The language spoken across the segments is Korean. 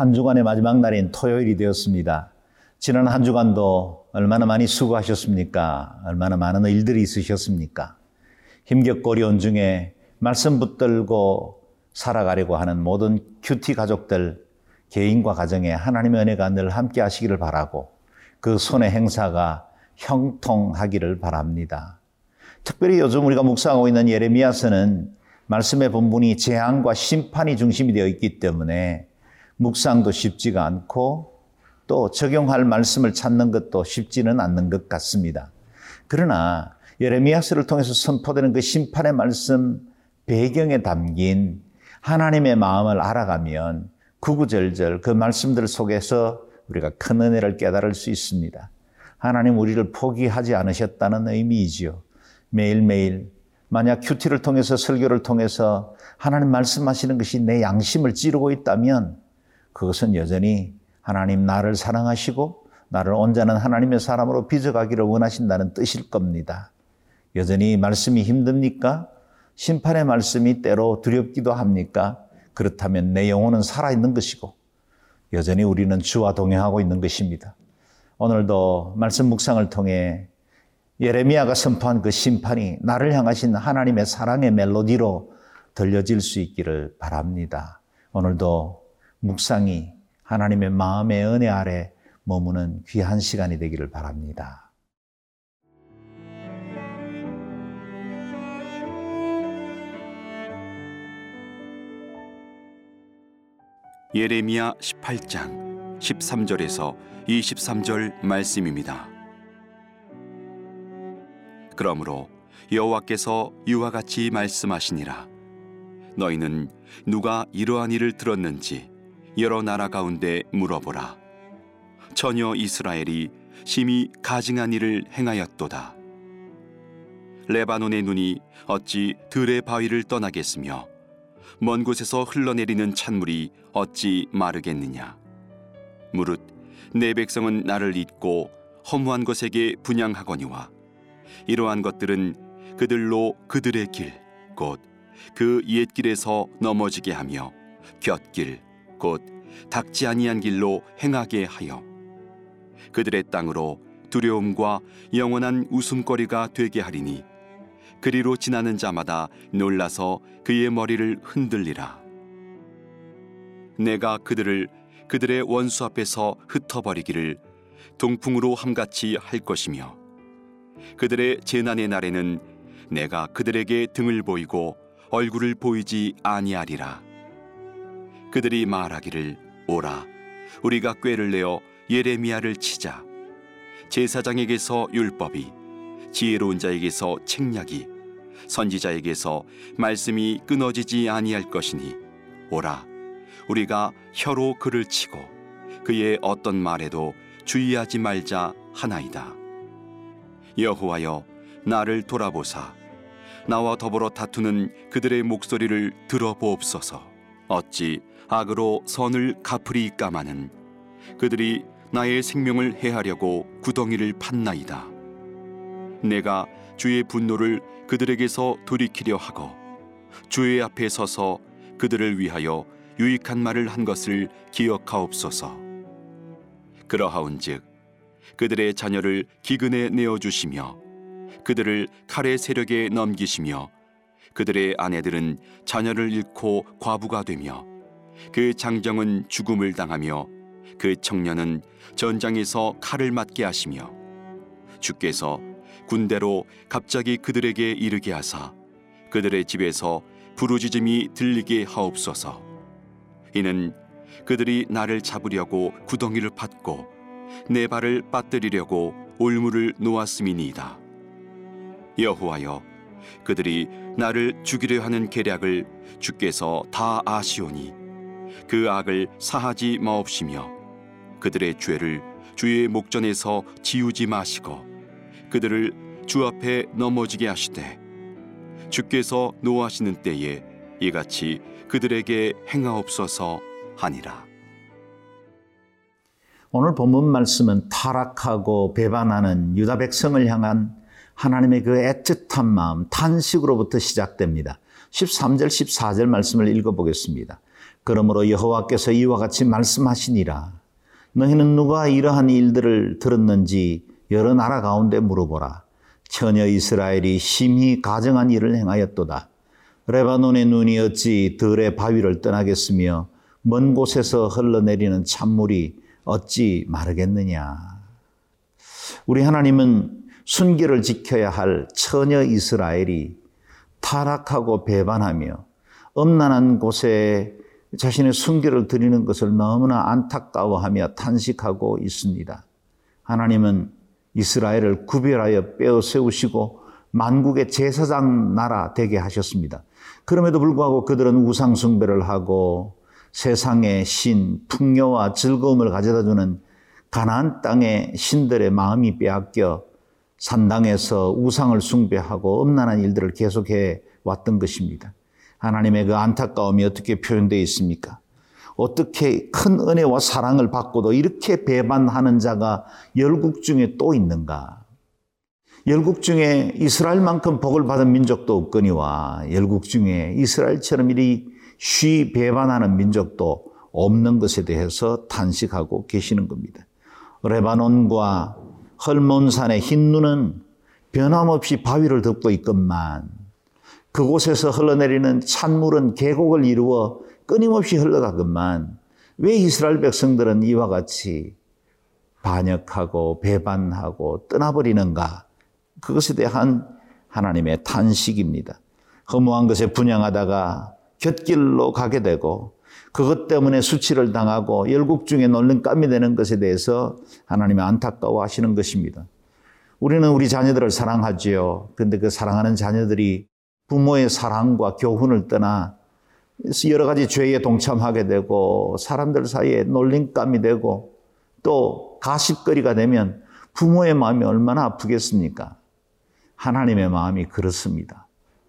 한 주간의 마지막 날인 토요일이 되었습니다. 지난 한 주간도 얼마나 많이 수고하셨습니까? 얼마나 많은 일들이 있으셨습니까? 힘겹고 어려운 중에 말씀 붙들고 살아가려고 하는 모든 큐티 가족들, 개인과 가정에 하나님의 은혜가 늘 함께 하시기를 바라고 그 손의 행사가 형통하기를 바랍니다. 특별히 요즘 우리가 묵상하고 있는 예레미야서는 말씀의 본분이 재앙과 심판이 중심이 되어 있기 때문에 묵상도 쉽지가 않고 또 적용할 말씀을 찾는 것도 쉽지는 않는 것 같습니다. 그러나 예레미야서를 통해서 선포되는 그 심판의 말씀 배경에 담긴 하나님의 마음을 알아가면 구구절절 그 말씀들 속에서 우리가 큰 은혜를 깨달을 수 있습니다. 하나님 우리를 포기하지 않으셨다는 의미이지요. 매일매일 만약 큐티를 통해서 설교를 통해서 하나님 말씀하시는 것이 내 양심을 찌르고 있다면 그것은 여전히 하나님 나를 사랑하시고 나를 온전한 하나님의 사람으로 빚어가기를 원하신다는 뜻일 겁니다. 여전히 말씀이 힘듭니까? 심판의 말씀이 때로 두렵기도 합니까? 그렇다면 내 영혼은 살아있는 것이고 여전히 우리는 주와 동행하고 있는 것입니다. 오늘도 말씀 묵상을 통해 예레미야가 선포한 그 심판이 나를 향하신 하나님의 사랑의 멜로디로 들려질 수 있기를 바랍니다. 오늘도 묵상이 하나님의 마음의 은혜 아래 머무는 귀한 시간이 되기를 바랍니다. 예레미야 18장 13절에서 23절 말씀입니다. 그러므로 여호와께서 이와 같이 말씀하시니라 너희는 누가 이러한 일을 들었는지 여러 나라 가운데 물어보라. 처녀 이스라엘이 심히 가증한 일을 행하였도다. 레바논의 눈이 어찌 들의 바위를 떠나겠으며 먼 곳에서 흘러내리는 찬물이 어찌 마르겠느냐? 무릇 내 백성은 나를 잊고 허무한 것에게 분양하거니와 이러한 것들은 그들로 그들의 길 곧 그 옛길에서 넘어지게 하며 곁길 곧 닥지 아니한 길로 행하게 하여 그들의 땅으로 두려움과 영원한 웃음거리가 되게 하리니 그리로 지나는 자마다 놀라서 그의 머리를 흔들리라 내가 그들을 그들의 원수 앞에서 흩어버리기를 동풍으로 함같이 할 것이며 그들의 재난의 날에는 내가 그들에게 등을 보이고 얼굴을 보이지 아니하리라. 그들이 말하기를 오라. 우리가 꾀를 내어 예레미야를 치자. 제사장에게서 율법이 지혜로운 자에게서 책략이 선지자에게서 말씀이 끊어지지 아니할 것이니 오라. 우리가 혀로 그를 치고 그의 어떤 말에도 주의하지 말자 하나이다. 여호와여 나를 돌아보사. 나와 더불어 다투는 그들의 목소리를 들어보옵소서 어찌 악으로 선을 갚으리 까 마는 그들이 나의 생명을 해하려고 구덩이를 팠나이다. 내가 주의 분노를 그들에게서 돌이키려 하고 주의 앞에 서서 그들을 위하여 유익한 말을 한 것을 기억하옵소서. 그러하온즉 그들의 자녀를 기근에 내어 주시며 그들을 칼의 세력에 넘기시며 그들의 아내들은 자녀를 잃고 과부가 되며 그 장정은 죽음을 당하며 그 청년은 전장에서 칼을 맞게 하시며 주께서 군대로 갑자기 그들에게 이르게 하사 그들의 집에서 부르짖음이 들리게 하옵소서 이는 그들이 나를 잡으려고 구덩이를 팠고 내 발을 빠뜨리려고 올무를 놓았음이니이다. 여호와여, 그들이 나를 죽이려 하는 계략을 주께서 다 아시오니 그 악을 사하지 마옵시며 그들의 죄를 주의 목전에서 지우지 마시고 그들을 주 앞에 넘어지게 하시되 주께서 노하시는 때에 이같이 그들에게 행하옵소서 하니라. 오늘 본문 말씀은 타락하고 배반하는 유다 백성을 향한 하나님의 그 애틋한 마음, 탄식으로부터 시작됩니다. 13절, 14절 말씀을 읽어보겠습니다. 그러므로 여호와께서 이와 같이 말씀하시니라. 너희는 누가 이러한 일들을 들었는지 여러 나라 가운데 물어보라. 처녀 이스라엘이 심히 가정한 일을 행하였도다. 레바논의 눈이 어찌 들의 바위를 떠나겠으며 먼 곳에서 흘러내리는 찬물이 어찌 마르겠느냐. 우리 하나님은 순결을 지켜야 할 처녀 이스라엘이 타락하고 배반하며 엄난한 곳에 자신의 순결을 드리는 것을 너무나 안타까워하며 탄식하고 있습니다. 하나님은 이스라엘을 구별하여 빼어 세우시고 만국의 제사장 나라 되게 하셨습니다. 그럼에도 불구하고 그들은 우상숭배를 하고 세상의 신, 풍요와 즐거움을 가져다 주는 가나안 땅의 신들의 마음이 빼앗겨 산당에서 우상을 숭배하고 엄난한 일들을 계속해 왔던 것입니다. 하나님의 그 안타까움이 어떻게 표현되어 있습니까? 어떻게 큰 은혜와 사랑을 받고도 이렇게 배반하는 자가 열국 중에 또 있는가? 열국 중에 이스라엘만큼 복을 받은 민족도 없거니와 열국 중에 이스라엘처럼 이리 쉬 배반하는 민족도 없는 것에 대해서 탄식하고 계시는 겁니다. 레바논과 헐몬산의 흰 눈은 변함없이 바위를 덮고 있건만 그곳에서 흘러내리는 찬물은 계곡을 이루어 끊임없이 흘러가건만 왜 이스라엘 백성들은 이와 같이 반역하고 배반하고 떠나버리는가? 그것에 대한 하나님의 탄식입니다. 허무한 것에 분양하다가 곁길로 가게 되고 그것 때문에 수치를 당하고 열국 중에 놀림감이 되는 것에 대해서 하나님이 안타까워 하시는 것입니다. 우리는 우리 자녀들을 사랑하지요. 근데 그 사랑하는 자녀들이 부모의 사랑과 교훈을 떠나 여러 가지 죄에 동참하게 되고 사람들 사이에 놀림감이 되고 또 가십거리가 되면 부모의 마음이 얼마나 아프겠습니까? 하나님의 마음이 그렇습니다.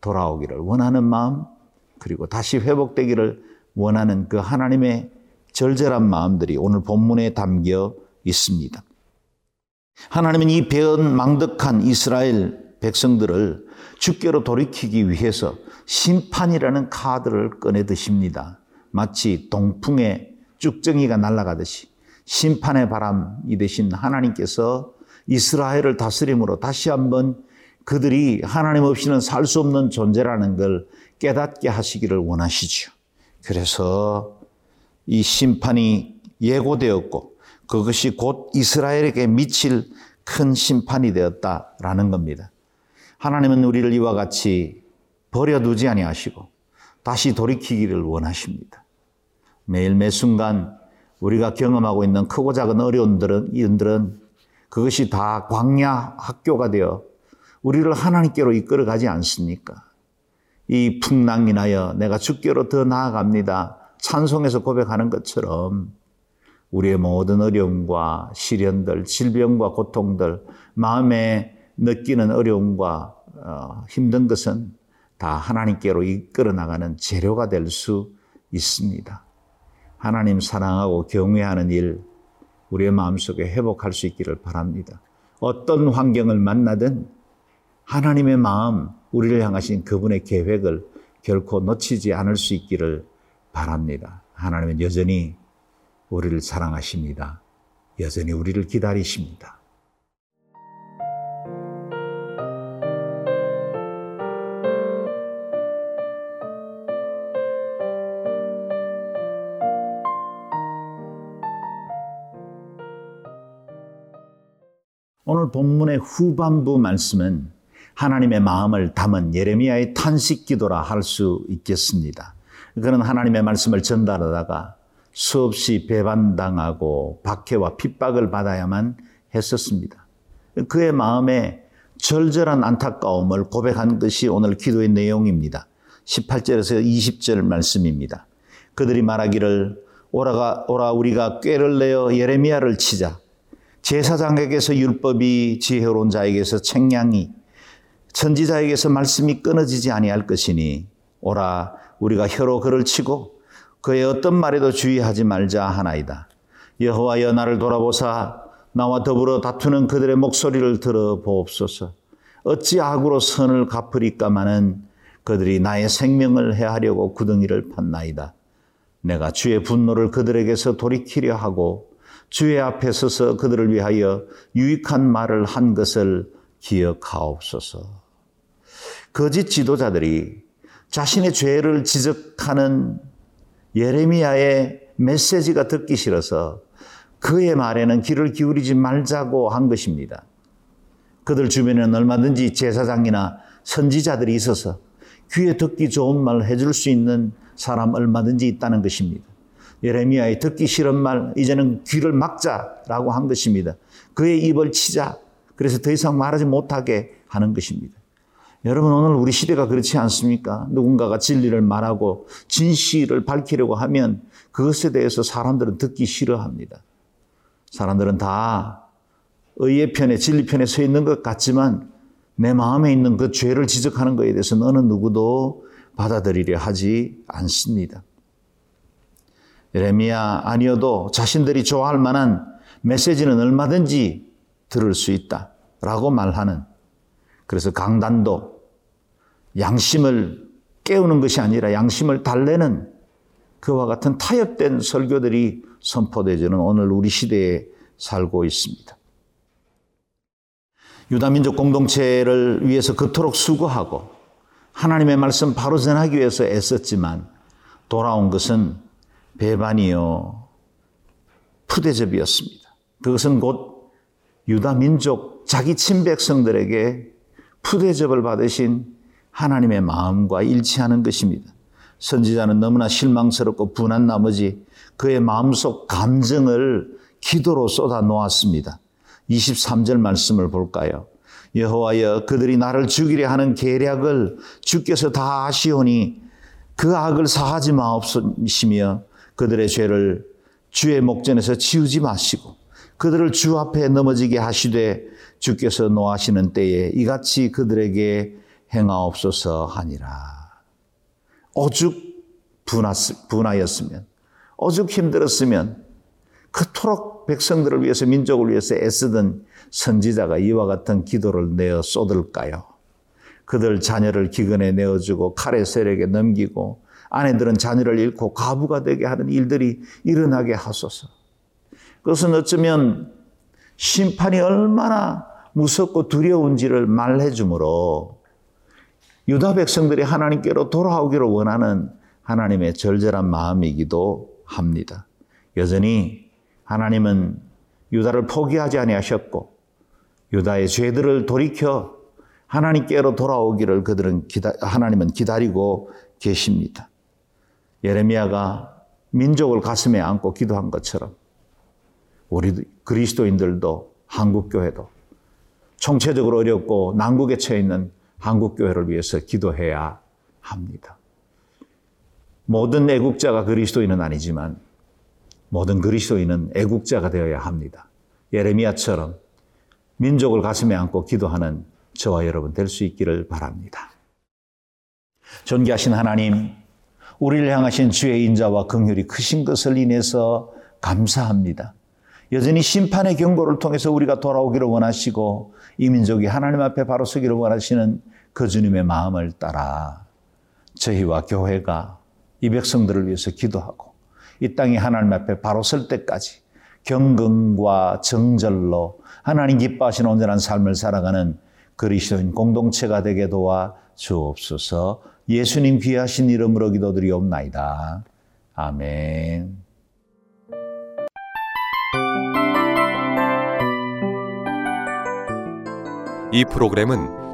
돌아오기를 원하는 마음, 그리고 다시 회복되기를 원하는 그 하나님의 절절한 마음들이 오늘 본문에 담겨 있습니다. 하나님은 이 배은 망덕한 이스라엘 백성들을 주께로 돌이키기 위해서 심판이라는 카드를 꺼내 드십니다. 마치 동풍에 쭉정이가 날아가듯이 심판의 바람이 되신 하나님께서 이스라엘을 다스림으로 다시 한번 그들이 하나님 없이는 살 수 없는 존재라는 걸 깨닫게 하시기를 원하시죠. 그래서 이 심판이 예고되었고 그것이 곧 이스라엘에게 미칠 큰 심판이 되었다라는 겁니다. 하나님은 우리를 이와 같이 버려두지 아니하시고 다시 돌이키기를 원하십니다. 매일 매 순간 우리가 경험하고 있는 크고 작은 어려움들은 이들은 그것이 다 광야 학교가 되어 우리를 하나님께로 이끌어가지 않습니까? 이 풍랑 인하여 내가 주께로 더 나아갑니다. 찬송에서 고백하는 것처럼 우리의 모든 어려움과 시련들, 질병과 고통들, 마음에 느끼는 어려움과 어, 힘든 것은 다 하나님께로 이끌어 나가는 재료가 될 수 있습니다. 하나님 사랑하고 경외하는 일, 우리의 마음속에 회복할 수 있기를 바랍니다. 어떤 환경을 만나든 하나님의 마음, 우리를 향하신 그분의 계획을 결코 놓치지 않을 수 있기를 바랍니다. 하나님은 여전히 우리를 사랑하십니다. 여전히 우리를 기다리십니다. 오늘 본문의 후반부 말씀은 하나님의 마음을 담은 예레미야의 탄식 기도라 할 수 있겠습니다. 그는 하나님의 말씀을 전달하다가 수없이 배반당하고 박해와 핍박을 받아야만 했었습니다. 그의 마음에 절절한 안타까움을 고백한 것이 오늘 기도의 내용입니다. 18절에서 20절 말씀입니다. 그들이 말하기를 오라가 오라 우리가 꾀를 내어 예레미야를 치자 제사장에게서 율법이 지혜로운 자에게서 책량이 선지자에게서 말씀이 끊어지지 아니할 것이니 오라 우리가 혀로 그를 치고 그의 어떤 말에도 주의하지 말자 하나이다. 여호와여 나를 돌아보사 나와 더불어 다투는 그들의 목소리를 들어 보옵소서. 어찌 악으로 선을 갚으리까마는 그들이 나의 생명을 해하려고 구덩이를 팠나이다. 내가 주의 분노를 그들에게서 돌이키려 하고 주의 앞에 서서 그들을 위하여 유익한 말을 한 것을 기억하옵소서. 거짓 지도자들이 자신의 죄를 지적하는 예레미야의 메시지가 듣기 싫어서 그의 말에는 귀를 기울이지 말자고 한 것입니다. 그들 주변에는 얼마든지 제사장이나 선지자들이 있어서 귀에 듣기 좋은 말을 해줄 수 있는 사람 얼마든지 있다는 것입니다. 예레미야의 듣기 싫은 말, 이제는 귀를 막자라고 한 것입니다. 그의 입을 치자. 그래서 더 이상 말하지 못하게 하는 것입니다. 여러분, 오늘 우리 시대가 그렇지 않습니까? 누군가가 진리를 말하고 진실을 밝히려고 하면 그것에 대해서 사람들은 듣기 싫어합니다. 사람들은 다 의의 편에, 진리 편에 서 있는 것 같지만 내 마음에 있는 그 죄를 지적하는 것에 대해서는 어느 누구도 받아들이려 하지 않습니다. 예레미야 아니어도 자신들이 좋아할 만한 메시지는 얼마든지 들을 수 있다라고 말하는 그래서 강단도 양심을 깨우는 것이 아니라 양심을 달래는 그와 같은 타협된 설교들이 선포되지는 오늘 우리 시대에 살고 있습니다. 유다민족 공동체를 위해서 그토록 수고하고 하나님의 말씀 바로 전하기 위해서 애썼지만 돌아온 것은 배반이요 푸대접이었습니다. 그것은 곧 유다민족 자기 친백성들에게 푸대접을 받으신 하나님의 마음과 일치하는 것입니다. 선지자는 너무나 실망스럽고 분한 나머지 그의 마음속 감정을 기도로 쏟아 놓았습니다. 23절 말씀을 볼까요? 여호와여 그들이 나를 죽이려 하는 계략을 주께서 다 아시오니 그 악을 사하지 마옵시며 그들의 죄를 주의 목전에서 치우지 마시고 그들을 주 앞에 넘어지게 하시되 주께서 노하시는 때에 이같이 그들에게 행하옵소서 하니라. 오죽 분하였으면, 오죽 힘들었으면, 그토록 백성들을 위해서, 민족을 위해서 애쓰던 선지자가 이와 같은 기도를 내어 쏟을까요? 그들 자녀를 기근에 내어주고 칼의 세력에 넘기고 아내들은 자녀를 잃고 가부가 되게 하는 일들이 일어나게 하소서. 그것은 어쩌면 심판이 얼마나 무섭고 두려운지를 말해 주므로 유다 백성들이 하나님께로 돌아오기를 원하는 하나님의 절절한 마음이기도 합니다. 여전히 하나님은 유다를 포기하지 아니하셨고 유다의 죄들을 돌이켜 하나님께로 돌아오기를 그들은 기다, 하나님은 기다리고 계십니다. 예레미야가 민족을 가슴에 안고 기도한 것처럼 우리 그리스도인들도 한국 교회도 총체적으로 어렵고 난국에 처해 있는 한국교회를 위해서 기도해야 합니다. 모든 애국자가 그리스도인은 아니지만 모든 그리스도인은 애국자가 되어야 합니다. 예레미야처럼 민족을 가슴에 안고 기도하는 저와 여러분 될 수 있기를 바랍니다. 존귀하신 하나님, 우리를 향하신 주의 인자와 긍휼이 크신 것을 인해서 감사합니다. 여전히 심판의 경고를 통해서 우리가 돌아오기를 원하시고 이 민족이 하나님 앞에 바로 서기를 원하시는 그 주님의 마음을 따라 저희와 교회가 이 백성들을 위해서 기도하고 이 땅이 하나님 앞에 바로 설 때까지 경건과 정절로 하나님 기뻐하시는 온전한 삶을 살아가는 그리스도인 공동체가 되게 도와 주옵소서 예수님 귀하신 이름으로 기도드리옵나이다. 아멘. 이 프로그램은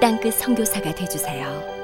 땅끝 선교사가 되주세요